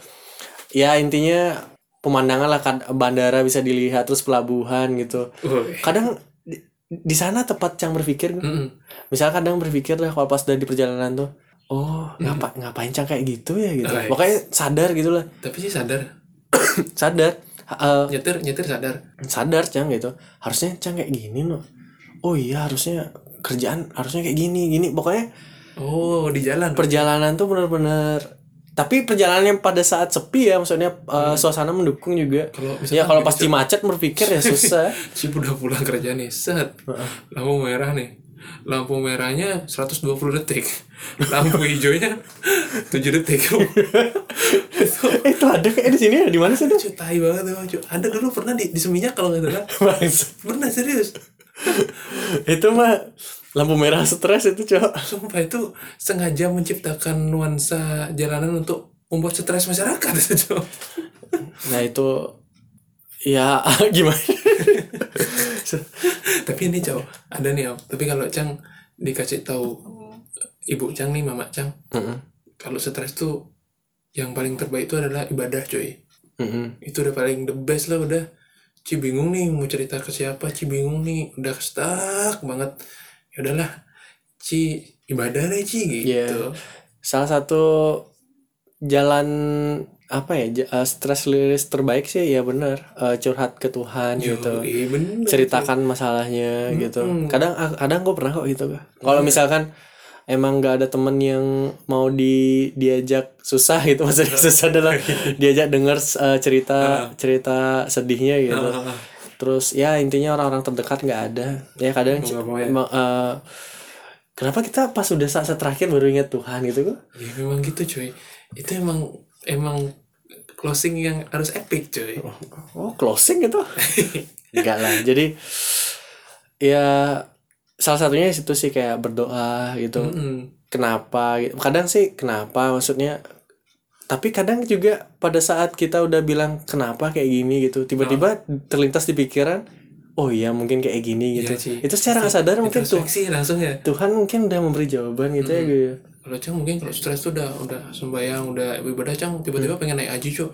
Ya intinya pemandangan lah kan bandara bisa dilihat terus pelabuhan gitu. Kadang di, di sana tepat cang berpikir Mm-mm. misal kadang berpikir lah kalau pas udah di perjalanan tuh oh ngapa ngapain cang kayak gitu ya? gitu. Iya. pokoknya sadar gitu lah. Tapi sih sadar. Sadar. Eh, Nyetir Nyetir sadar. sadar cang gitu. Harusnya cang kayak gini loh oh iya harusnya kerjaan harusnya kayak gini gini. Pokoknya Oh di jalan? Perjalanan tuh bener-bener tapi perjalanan yang pada saat sepi ya maksudnya eh, suasana mendukung juga. Kalau misalkan ya kalau gitu, pasti macet berpikir ya susah. Si udah pulang kerja nih Set. Lampu merah nih. Lampu merahnya 120 detik. Lampu hijaunya 7 detik. Eh, itu ada kayak di sini ya? Di mana sih tuh Cuy, tai banget tuh. Ada dulu pernah di, di Seminyak kalau nggak salah. Pernah serius. Itu mah lampu merah stres itu cowok Sumpah itu sengaja menciptakan nuansa jalanan untuk membuat stres masyarakat cuy. nah itu ya gimana Tapi ini cowok ada nih Om. Tapi kalau Cang dikasih tahu ibu Cang nih mama Cang Mm-mm. kalau stres tuh yang paling terbaik itu adalah ibadah cuy Mm-mm. itu udah paling the best lah udah Ci bingung nih mau cerita ke siapa Ci bingung nih udah stuck banget ya udahlah Ci ibadah deh Ci gitu. Iya. salah satu jalan apa ya j- eh, stress release terbaik sih ya benar eh, curhat ke Tuhan gitu. Iya bener ceritakan masalahnya gitu. Kadang ah, kadang gue pernah kok gitu kalau misalkan emang nggak ada temen yang mau di diajak susah gitu maksudnya susah dalam diajak denger eh, cerita cerita sedihnya gitu. Ah. Terus ya intinya orang-orang terdekat nggak ada. Ya kadang ya. emang, eh, kenapa kita pas udah saat terakhir baru ingat Tuhan gitu kok Ya memang gitu cuy. Itu emang emang closing yang harus epic cuy. Oh closing gitu? Enggak lah. Jadi ya salah satunya itu sih kayak berdoa gitu. Mm-mm. kenapa? Gitu. kadang sih kenapa? Maksudnya tapi kadang juga pada saat kita udah bilang kenapa kayak gini? gitu tiba-tiba terlintas di pikiran oh iya mungkin kayak gini gitu. Iya sih. itu secara nggak sadar mungkin tuh. Langsung ya. Tuhan mungkin udah memberi jawaban gitu ya gitu kalau Cang mungkin kalau stres tuh udah udah sembayang udah ibadah Cang tiba-tiba pengen naik haji cuy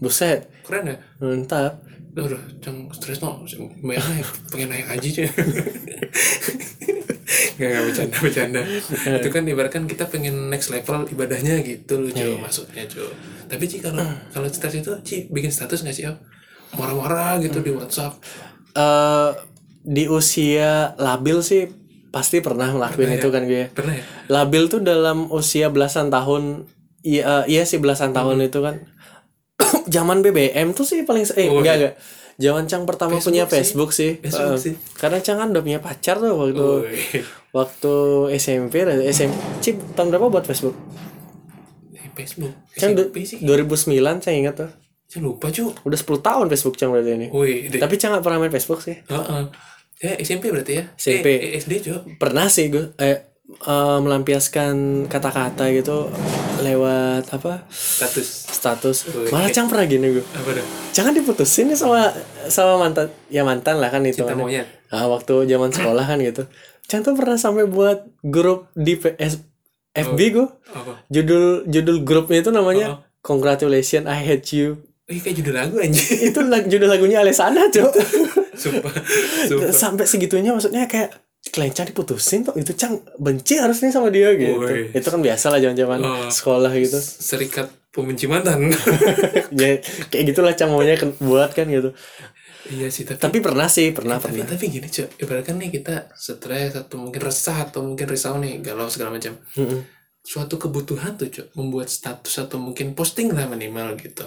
buset. Keren ya? Mantap Udah, udah, Cang stres no, bayang naik, pengen naik haji cuy. Gak, gak bercanda, bercanda. Itu kan ibaratkan kita pengen next level ibadahnya gitu loh, cuy, maksudnya cuy. Tapi Ci kalau kalau stres itu Ci bikin status gak sih, Om? Marah-marah gitu di WhatsApp. eh di usia labil sih pasti pernah ngelakuin itu kan gue Pernah ya? labil tuh dalam usia belasan tahun iya iya sih belasan tahun itu kan zaman BBM tuh sih paling eh Oh, enggak iya. enggak zaman Cang pertama Facebook punya sih. Facebook sih, Facebook Eh, sih. karena Cang kan udah punya pacar tuh waktu Woi. waktu SMP lah SMP Cip tahun berapa buat Facebook Eh, Facebook. Cang SMP sih. 2009 Cang ingat tuh Cang lupa cuy. udah 10 tahun Facebook Cang berarti ini Woi, deh. tapi Cang gak pernah main Facebook sih Heeh. Ya SMP berarti ya? SMP. Eh, eh, SD cuy. pernah sih gue eh, eh, melampiaskan kata-kata gitu lewat apa Status. status Woi. malah Cang pernah gini gue Apa dah? jangan diputusin nih sama sama mantan ya mantan lah kan itu Cinta monyet. nah, waktu zaman sekolah kan gitu Cang tuh pernah sampai buat grup di PS FB gue Apa? judul judul grupnya itu namanya Congratulations I Hate You Ih, kayak judul lagu anjing. itu lag- judul lagunya Alessandra cok Sumpah. Sumpah. sampai segitunya maksudnya kayak Kalian Cang diputusin tuh itu Cang benci harusnya sama dia gitu Woi. itu kan biasa lah zaman zaman Oh. sekolah gitu Serikat pembenci mantan. ya kayak gitulah Cang maunya buat kan gitu iya sih, tapi tapi pernah sih pernah tapi, pernah tapi gini cuy ibaratkan nih kita stres atau mungkin resah atau mungkin risau nih galau segala macam Mm-mm. suatu kebutuhan tuh cuy membuat status atau mungkin posting lah minimal gitu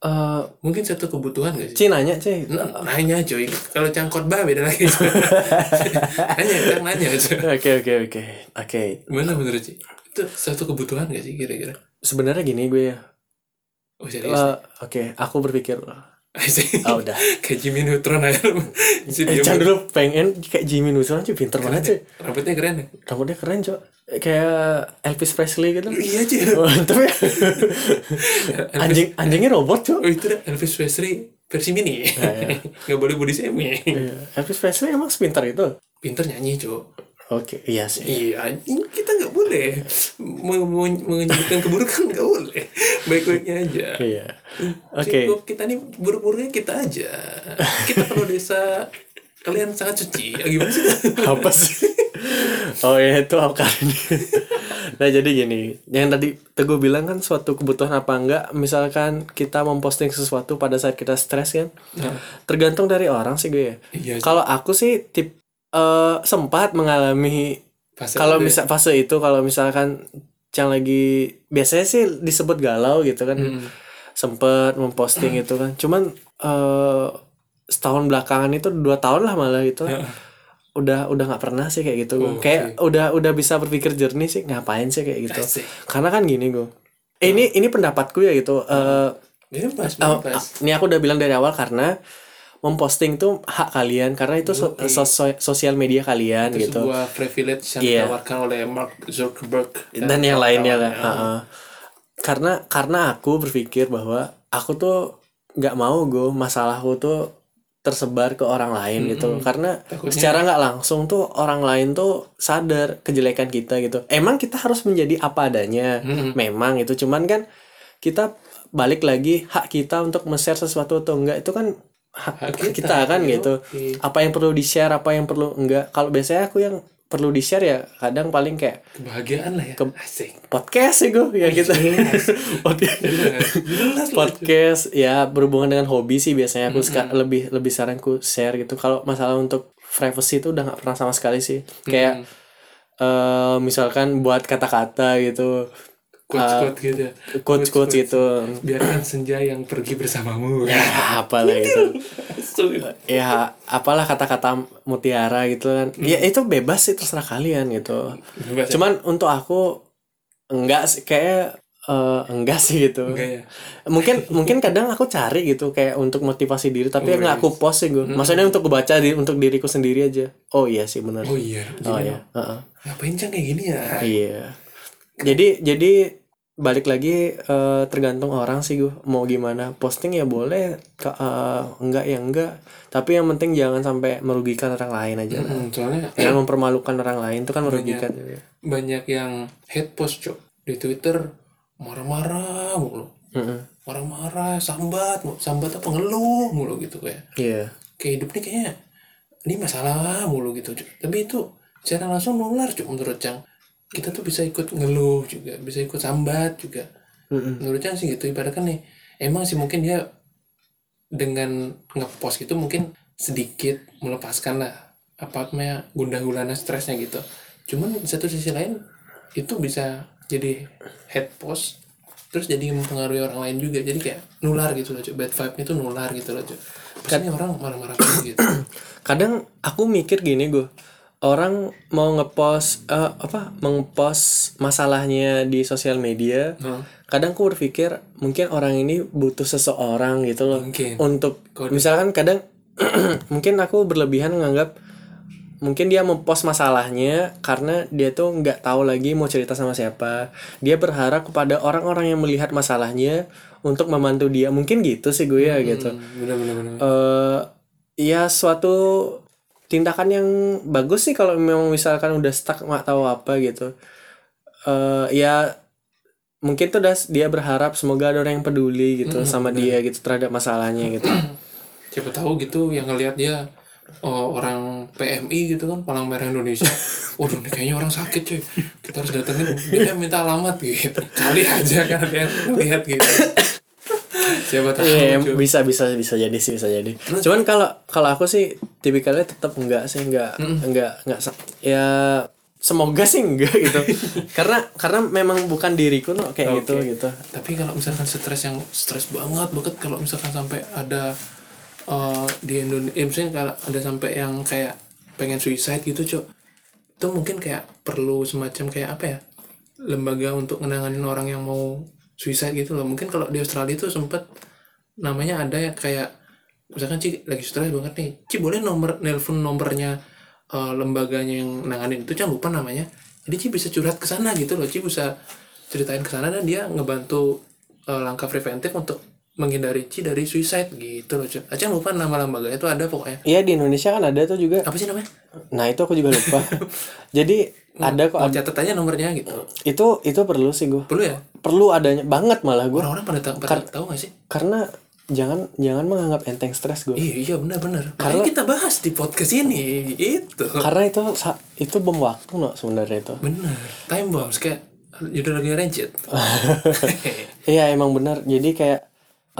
Eh, mungkin satu kebutuhan gak sih? Ci nanya cuy N- nanya cuy kalau cangkot bah beda lagi. Nanya kan nanya cuy Oke oke oke. Oke. gimana menurut Ci? itu satu kebutuhan gak sih kira-kira? Sebenarnya gini gue ya. oh serius? Eh, Oke, aku berpikir Ah udah. kayak Jimmy Neutron aja Eh. Cang dulu pengen kayak Jimmy Neutron cuy pinter banget cuy. rambutnya keren ya Rambutnya keren cuy. Kayak Elvis Presley gitu. iya cuy Mantep ya. Anjing anjingnya robot cuy. oh itu dah Elvis Presley versi mini nggak boleh body shaming Iya. Elvis Presley emang sepintar itu. pinter nyanyi cuy Oke, iya sih. Iya, kita nggak boleh menyebutkan keburukan nggak boleh, baik-baiknya aja. Iya. Oke. Cukup kita nih buruk-buruknya kita aja. Kita kalau desa kalian sangat suci, Ya, gimana sih? Apa sih? Oh ya itu apa ini? nah jadi gini, yang tadi Teguh bilang kan suatu kebutuhan apa enggak, misalkan kita memposting sesuatu pada saat kita stres kan, tergantung dari orang sih gue ya. Iya, Kalau aku sih tip eh, sempat mengalami Fase kalau itu ya. misal fase itu kalau misalkan yang lagi biasanya sih disebut galau gitu kan, Hmm. sempet memposting itu kan, cuman eh, setahun belakangan itu dua tahun lah malah gitu kan. Udah udah nggak pernah sih kayak gitu. Oh, kayak udah udah bisa berpikir jernih sih ngapain sih kayak gitu. Asik. karena kan gini gue eh, ini ini pendapatku ya gitu. Eh Ini pas, oh, pas. ini aku udah bilang dari awal karena memposting tuh hak kalian karena itu so- so- sosial media kalian Itu gitu sebuah privilege yang Iya. ditawarkan oleh Mark Zuckerberg dan yang lainnya lah kawan-kawan. Heeh. karena karena aku berpikir bahwa aku tuh nggak mau gue masalahku tuh tersebar ke orang lain gitu loh. karena Takutnya- secara nggak langsung tuh orang lain tuh sadar kejelekan kita gitu emang kita harus menjadi apa adanya Mm-mm. memang itu cuman kan kita balik lagi hak kita untuk men-share sesuatu atau enggak itu kan hak, kita, kita, kan iya, gitu. Apa yang perlu di share apa yang perlu enggak. Kalau biasanya aku yang perlu di share ya kadang paling kayak kebahagiaan lah ya. Ke- asik. podcast sih gue ya gitu. Podcast- ya berhubungan dengan hobi sih biasanya aku suka lebih lebih sering aku share gitu. Kalau masalah untuk privacy itu udah nggak pernah sama sekali sih. Kayak eh misalkan buat kata-kata gitu quotes quotes gitu quotes quotes gitu. Biarkan senja yang pergi bersamamu. Ya apalah itu. Ya apalah kata-kata mutiara gitu kan. Ya itu bebas sih terserah kalian gitu. Bebas ya? cuman untuk aku enggak sih kayak eh, enggak sih gitu. Enggak ya? Mungkin mungkin kadang aku cari gitu kayak untuk motivasi diri tapi Oh, nggak aku post sih gue maksudnya untuk gue baca di, untuk diriku sendiri aja. Oh iya sih benar. Oh iya oh iya. Heeh. ngapain cang kayak gini ya? Iya. Jadi jadi balik lagi eh, tergantung orang sih gue mau gimana posting ya boleh eh, enggak ya enggak tapi yang penting jangan sampai merugikan orang lain aja lah. Hmm, soalnya jangan mempermalukan orang lain itu kan merugikan juga. banyak yang hate post cok di Twitter marah-marah mulu Mm-mm. marah-marah sambat mulu. sambat apa ngeluh mulu gitu kayak iya kayak hidup nih kayaknya ini masalah mulu gitu Cuk. tapi itu secara langsung nular cuk menurut Cang kita tuh bisa ikut ngeluh juga bisa ikut sambat juga Mm-mm. menurut Cang sih gitu ibaratkan nih emang sih mungkin dia dengan ngepost gitu mungkin sedikit melepaskan lah apa namanya gundah gulana stresnya gitu cuman di satu sisi lain itu bisa jadi head post terus jadi mempengaruhi orang lain juga jadi kayak nular gitu loh Cuk. bad vibe itu nular gitu loh. Pasti orang marah-marah gitu kadang aku mikir gini gue orang mau ngepost eh, apa mengpost masalahnya di sosial media Nah, kadang aku berpikir mungkin orang ini butuh seseorang gitu loh. Mungkin. untuk Kode. misalkan kadang mungkin aku berlebihan menganggap mungkin dia mempost masalahnya karena dia tuh nggak tahu lagi mau cerita sama siapa. Dia berharap kepada orang-orang yang melihat masalahnya untuk membantu dia. Mungkin gitu sih gue ya gitu. bener bener bener eh ya suatu tindakan yang bagus sih kalau memang misalkan udah stuck nggak tahu apa gitu. Eh ya mungkin tuh udah dia berharap semoga ada orang yang peduli gitu sama dia gitu terhadap masalahnya gitu. Siapa tahu gitu yang ngelihat dia oh, orang PMI gitu kan palang merah Indonesia. Waduh ini kayaknya orang sakit cuy. Kita harus datengin dia minta alamat gitu. Kali aja kan dia lihat gitu siapa tahu Iya, cuy. bisa bisa bisa jadi sih bisa jadi. Cuman kalau kalau aku sih tipikalnya tetap enggak sih enggak enggak enggak sa- ya semoga sih enggak gitu. karena karena memang bukan diriku no kayak gitu gitu. tapi kalau misalkan stres yang stres banget banget kalau misalkan sampai ada eh, di Indonesia eh, misalnya kalau ada sampai yang kayak pengen suicide gitu cok itu mungkin kayak perlu semacam kayak apa ya lembaga untuk menanganin orang yang mau suicide gitu loh. Mungkin kalau di Australia itu sempet namanya ada ya kayak misalkan Ci lagi stres banget nih. Ci boleh nomor nelpon nomornya eh, lembaganya yang nanganin itu? Jangan lupa namanya. Jadi Ci bisa curhat ke sana gitu loh. Ci bisa ceritain ke sana dan dia ngebantu eh, langkah preventif untuk menghindari Ci dari suicide gitu loh Ci aja lupa nama lembaganya itu ada pokoknya Iya di Indonesia kan ada tuh juga. apa sih namanya Nah itu aku juga lupa. Jadi ada kok mau catat aja nomornya gitu itu itu perlu sih gue. perlu ya Perlu adanya banget malah gue. orang-orang pada tahu pada tahu gak sih Karena jangan jangan menganggap enteng stres gue. iya iya benar-benar makanya kita bahas di podcast ini itu Karena itu itu bom waktu no sebenarnya itu. bener time bombs kayak judul lagi rancid Iya emang benar. Jadi kayak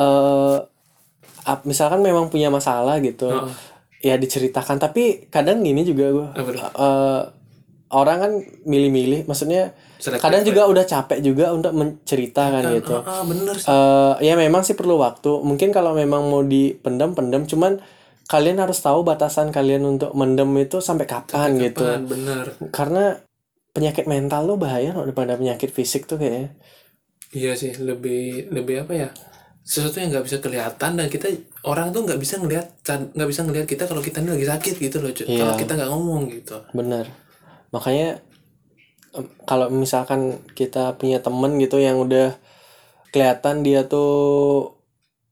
eh ap- misalkan memang punya masalah gitu, ya diceritakan. Tapi kadang gini juga gue, tuh? eh, orang kan milih-milih. Maksudnya Selektif kadang juga udah capek juga untuk menceritakan gitu. ah, ah, bener sih eh ya memang sih perlu waktu. Mungkin kalau memang mau dipendam pendam, cuman kalian harus tahu batasan kalian untuk mendem itu sampai kapan gitu. Apaan, bener Karena penyakit mental lo bahaya loh daripada penyakit fisik tuh kayaknya. iya sih lebih lebih apa ya sesuatu yang nggak bisa kelihatan dan kita orang tuh nggak bisa ngelihat nggak bisa ngelihat kita kalau kita ini lagi sakit gitu loh. Iya. kalau kita nggak ngomong gitu Bener. Makanya kalau misalkan kita punya temen gitu yang udah kelihatan dia tuh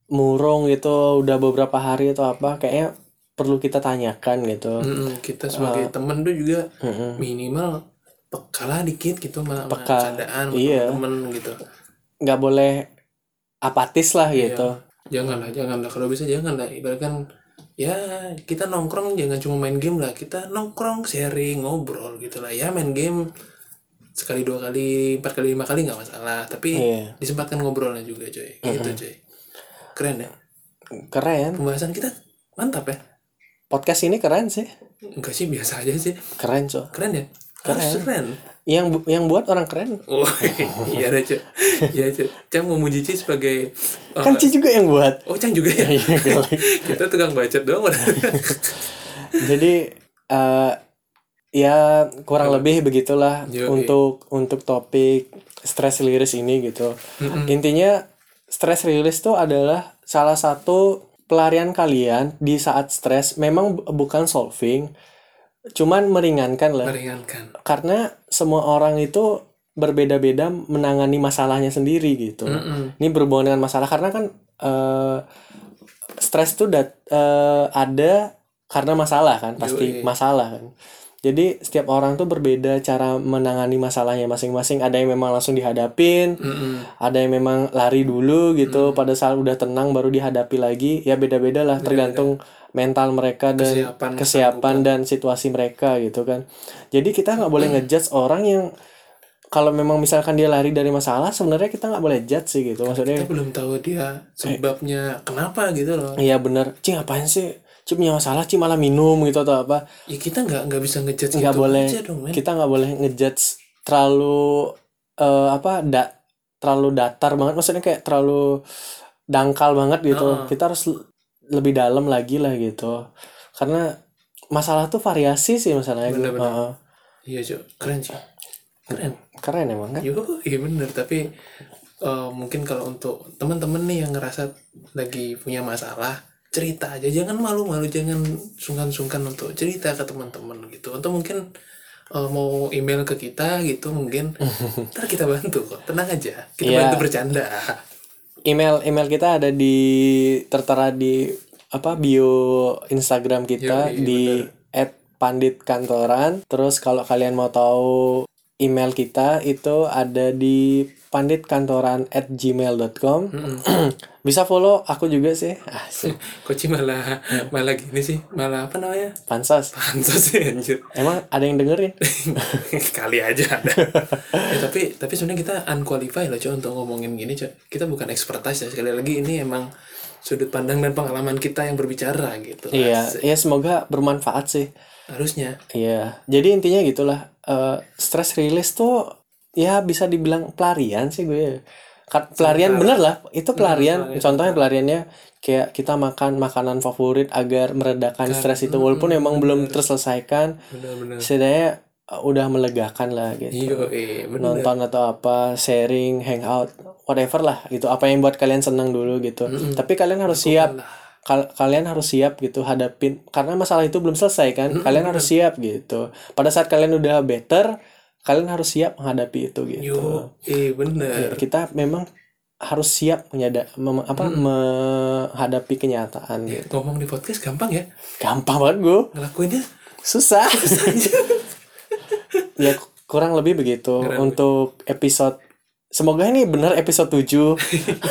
murung gitu udah beberapa hari atau apa kayaknya perlu kita tanyakan gitu. Mm-mm, kita sebagai temen tuh juga Mm-mm. minimal peka lah dikit gitu sama, Peka, keadaan iya. temen gitu nggak boleh apatis lah gitu. janganlah janganlah kalau bisa janganlah ibaratkan ya kita nongkrong jangan cuma main game lah. Kita nongkrong sharing ngobrol gitu lah. Ya main game sekali dua kali empat kali lima kali nggak masalah. Tapi Iya. disempatkan ngobrolnya juga coy. Gitu coy. Keren ya? Keren. pembahasan kita mantap ya? Podcast ini keren sih. enggak sih biasa aja sih. Keren, Cok. keren ya? Harus keren Yang bu- yang buat orang keren. oh iya cuy iya cuy Cang memuji Ci sebagai uh, Kan Ci juga yang buat. oh Cang juga ya Iya, kali. kita tukang bacot doang Jadi eh ya kurang lebih begitulah Yoi. untuk untuk topik stress release ini gitu. Intinya stress release itu adalah salah satu pelarian kalian di saat stres. Memang bu- bukan solving, cuman meringankan lah. meringankan Karena semua orang itu berbeda-beda menangani masalahnya sendiri gitu. Mm-mm. Ini berhubungan dengan masalah karena kan eh stres tuh dat- eh, ada karena masalah kan, pasti Yoi. masalah kan. Jadi setiap orang tuh berbeda cara menangani masalahnya masing-masing. Ada yang memang langsung dihadapin, Mm-mm. ada yang memang lari dulu gitu. Pada saat udah tenang baru dihadapi lagi. Ya beda-beda lah, tergantung mental mereka dan Kesiapan, kesiapan dan situasi mereka gitu kan. Jadi kita nggak boleh ngejudge orang yang kalau memang misalkan dia lari dari masalah, sebenarnya kita nggak boleh judge sih gitu. Maksudnya kita belum tahu dia sebabnya kenapa gitu loh Iya bener, Ci ngapain sih? Ci punya masalah, Ci malah minum gitu atau apa? ya kita nggak nggak bisa ngejudge Nggak gitu boleh, aja dong men kita nggak boleh ngejudge terlalu eh, apa, da, terlalu datar banget. Maksudnya kayak terlalu dangkal banget gitu. Kita harus lebih dalam lagi lah gitu. Karena masalah tuh variasi sih masalahnya. Bener-bener. Heeh. iya cuy keren sih keren keren emang kan? Yo, iya bener tapi eh, mungkin kalau untuk teman-teman nih yang ngerasa lagi punya masalah cerita aja. Jangan malu-malu jangan sungkan-sungkan untuk cerita ke teman-teman gitu. Atau mungkin eh, mau email ke kita gitu mungkin ntar kita bantu kok. Tenang aja. Kita Iya. bantu bercanda. Email email kita ada di tertera di apa bio Instagram kita Yoi, di at pandit kantoran. Terus kalau kalian mau tahu email kita itu ada di panditkantoran at gmail.com bisa follow aku juga sih Asik. Koci malah malah gini sih, malah apa namanya? pansos Pansos sih anjir. emang ada yang dengerin Kali aja ada. ya, tapi tapi sebenarnya kita unqualified loh coy untuk ngomongin gini coy. Kita bukan expertise ya sekali lagi ini emang sudut pandang dan pengalaman kita yang berbicara gitu. iya Asik. ya semoga bermanfaat sih Harusnya. Iya, jadi intinya gitulah. eh stress release tuh ya bisa dibilang pelarian sih gue. Pelarian bener lah, itu pelarian. Contohnya pelariannya kayak kita makan makanan favorit agar meredakan stres itu, walaupun emang belum terselesaikan, setidaknya eh, udah melegakan lah gitu. Iya, eh. Nonton atau apa, sharing, hangout, whatever lah gitu. Apa yang buat kalian senang dulu gitu. Tapi kalian harus siap. kal- kalian harus siap gitu hadapin. Karena masalah itu belum selesai kan. Kalian harus siap gitu. Pada saat kalian udah better kalian harus siap menghadapi itu gitu. Yo, eh bener. kita memang harus siap menyada mem- apa menghadapi kenyataan gitu. Ngomong di podcast gampang ya. gampang banget gue Ngelakuinnya? Susah. Ya kurang lebih begitu. Untuk episode semoga ini benar episode 7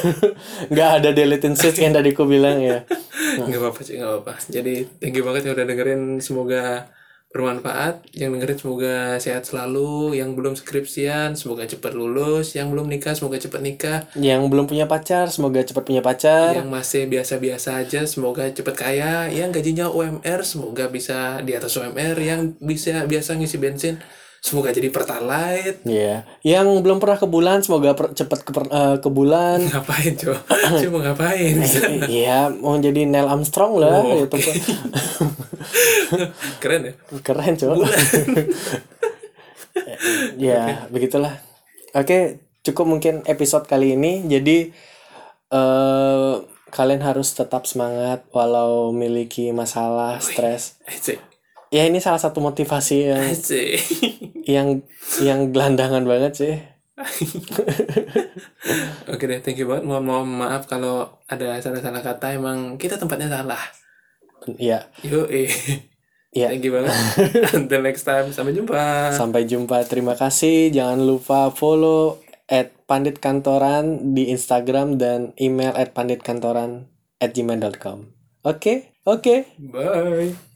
nggak ada deleting scenes yang tadi ku bilang ya. Nggak apa-apa sih nggak apa-apa. Jadi thank you banget yang udah dengerin. Semoga bermanfaat. Yang dengerin semoga sehat selalu. Yang belum skripsian semoga cepat lulus. Yang belum nikah semoga cepat nikah. Yang belum punya pacar semoga cepat punya pacar. Yang masih biasa-biasa aja semoga cepat kaya. Yang gajinya UMR semoga bisa di atas UMR yang bisa biasa ngisi bensin semoga jadi pertalite. Iya, yang belum pernah ke bulan semoga per- cepat ke, per- eh, ke bulan. ngapain coba mau ngapain? Iya, mau jadi Neil Armstrong lah Oh, gitu. keren ya Keren, coba. ya, begitulah. Oke, cukup mungkin episode kali ini. Jadi eh kalian harus tetap semangat walau memiliki masalah, stres. Ya ini salah satu motivasi yang yang yang gelandangan banget sih. Oke deh, thank you banget. Mohon, mohon maaf kalau ada salah-salah kata. Emang kita tempatnya salah. Ya, Yuk, eh. ya. Thank you banget. Until next time. Sampai jumpa. Sampai jumpa. Terima kasih. Jangan lupa follow at Pandit Kantoran di Instagram dan email at panditkantoran at gmail.com. Oke, oke. Bye.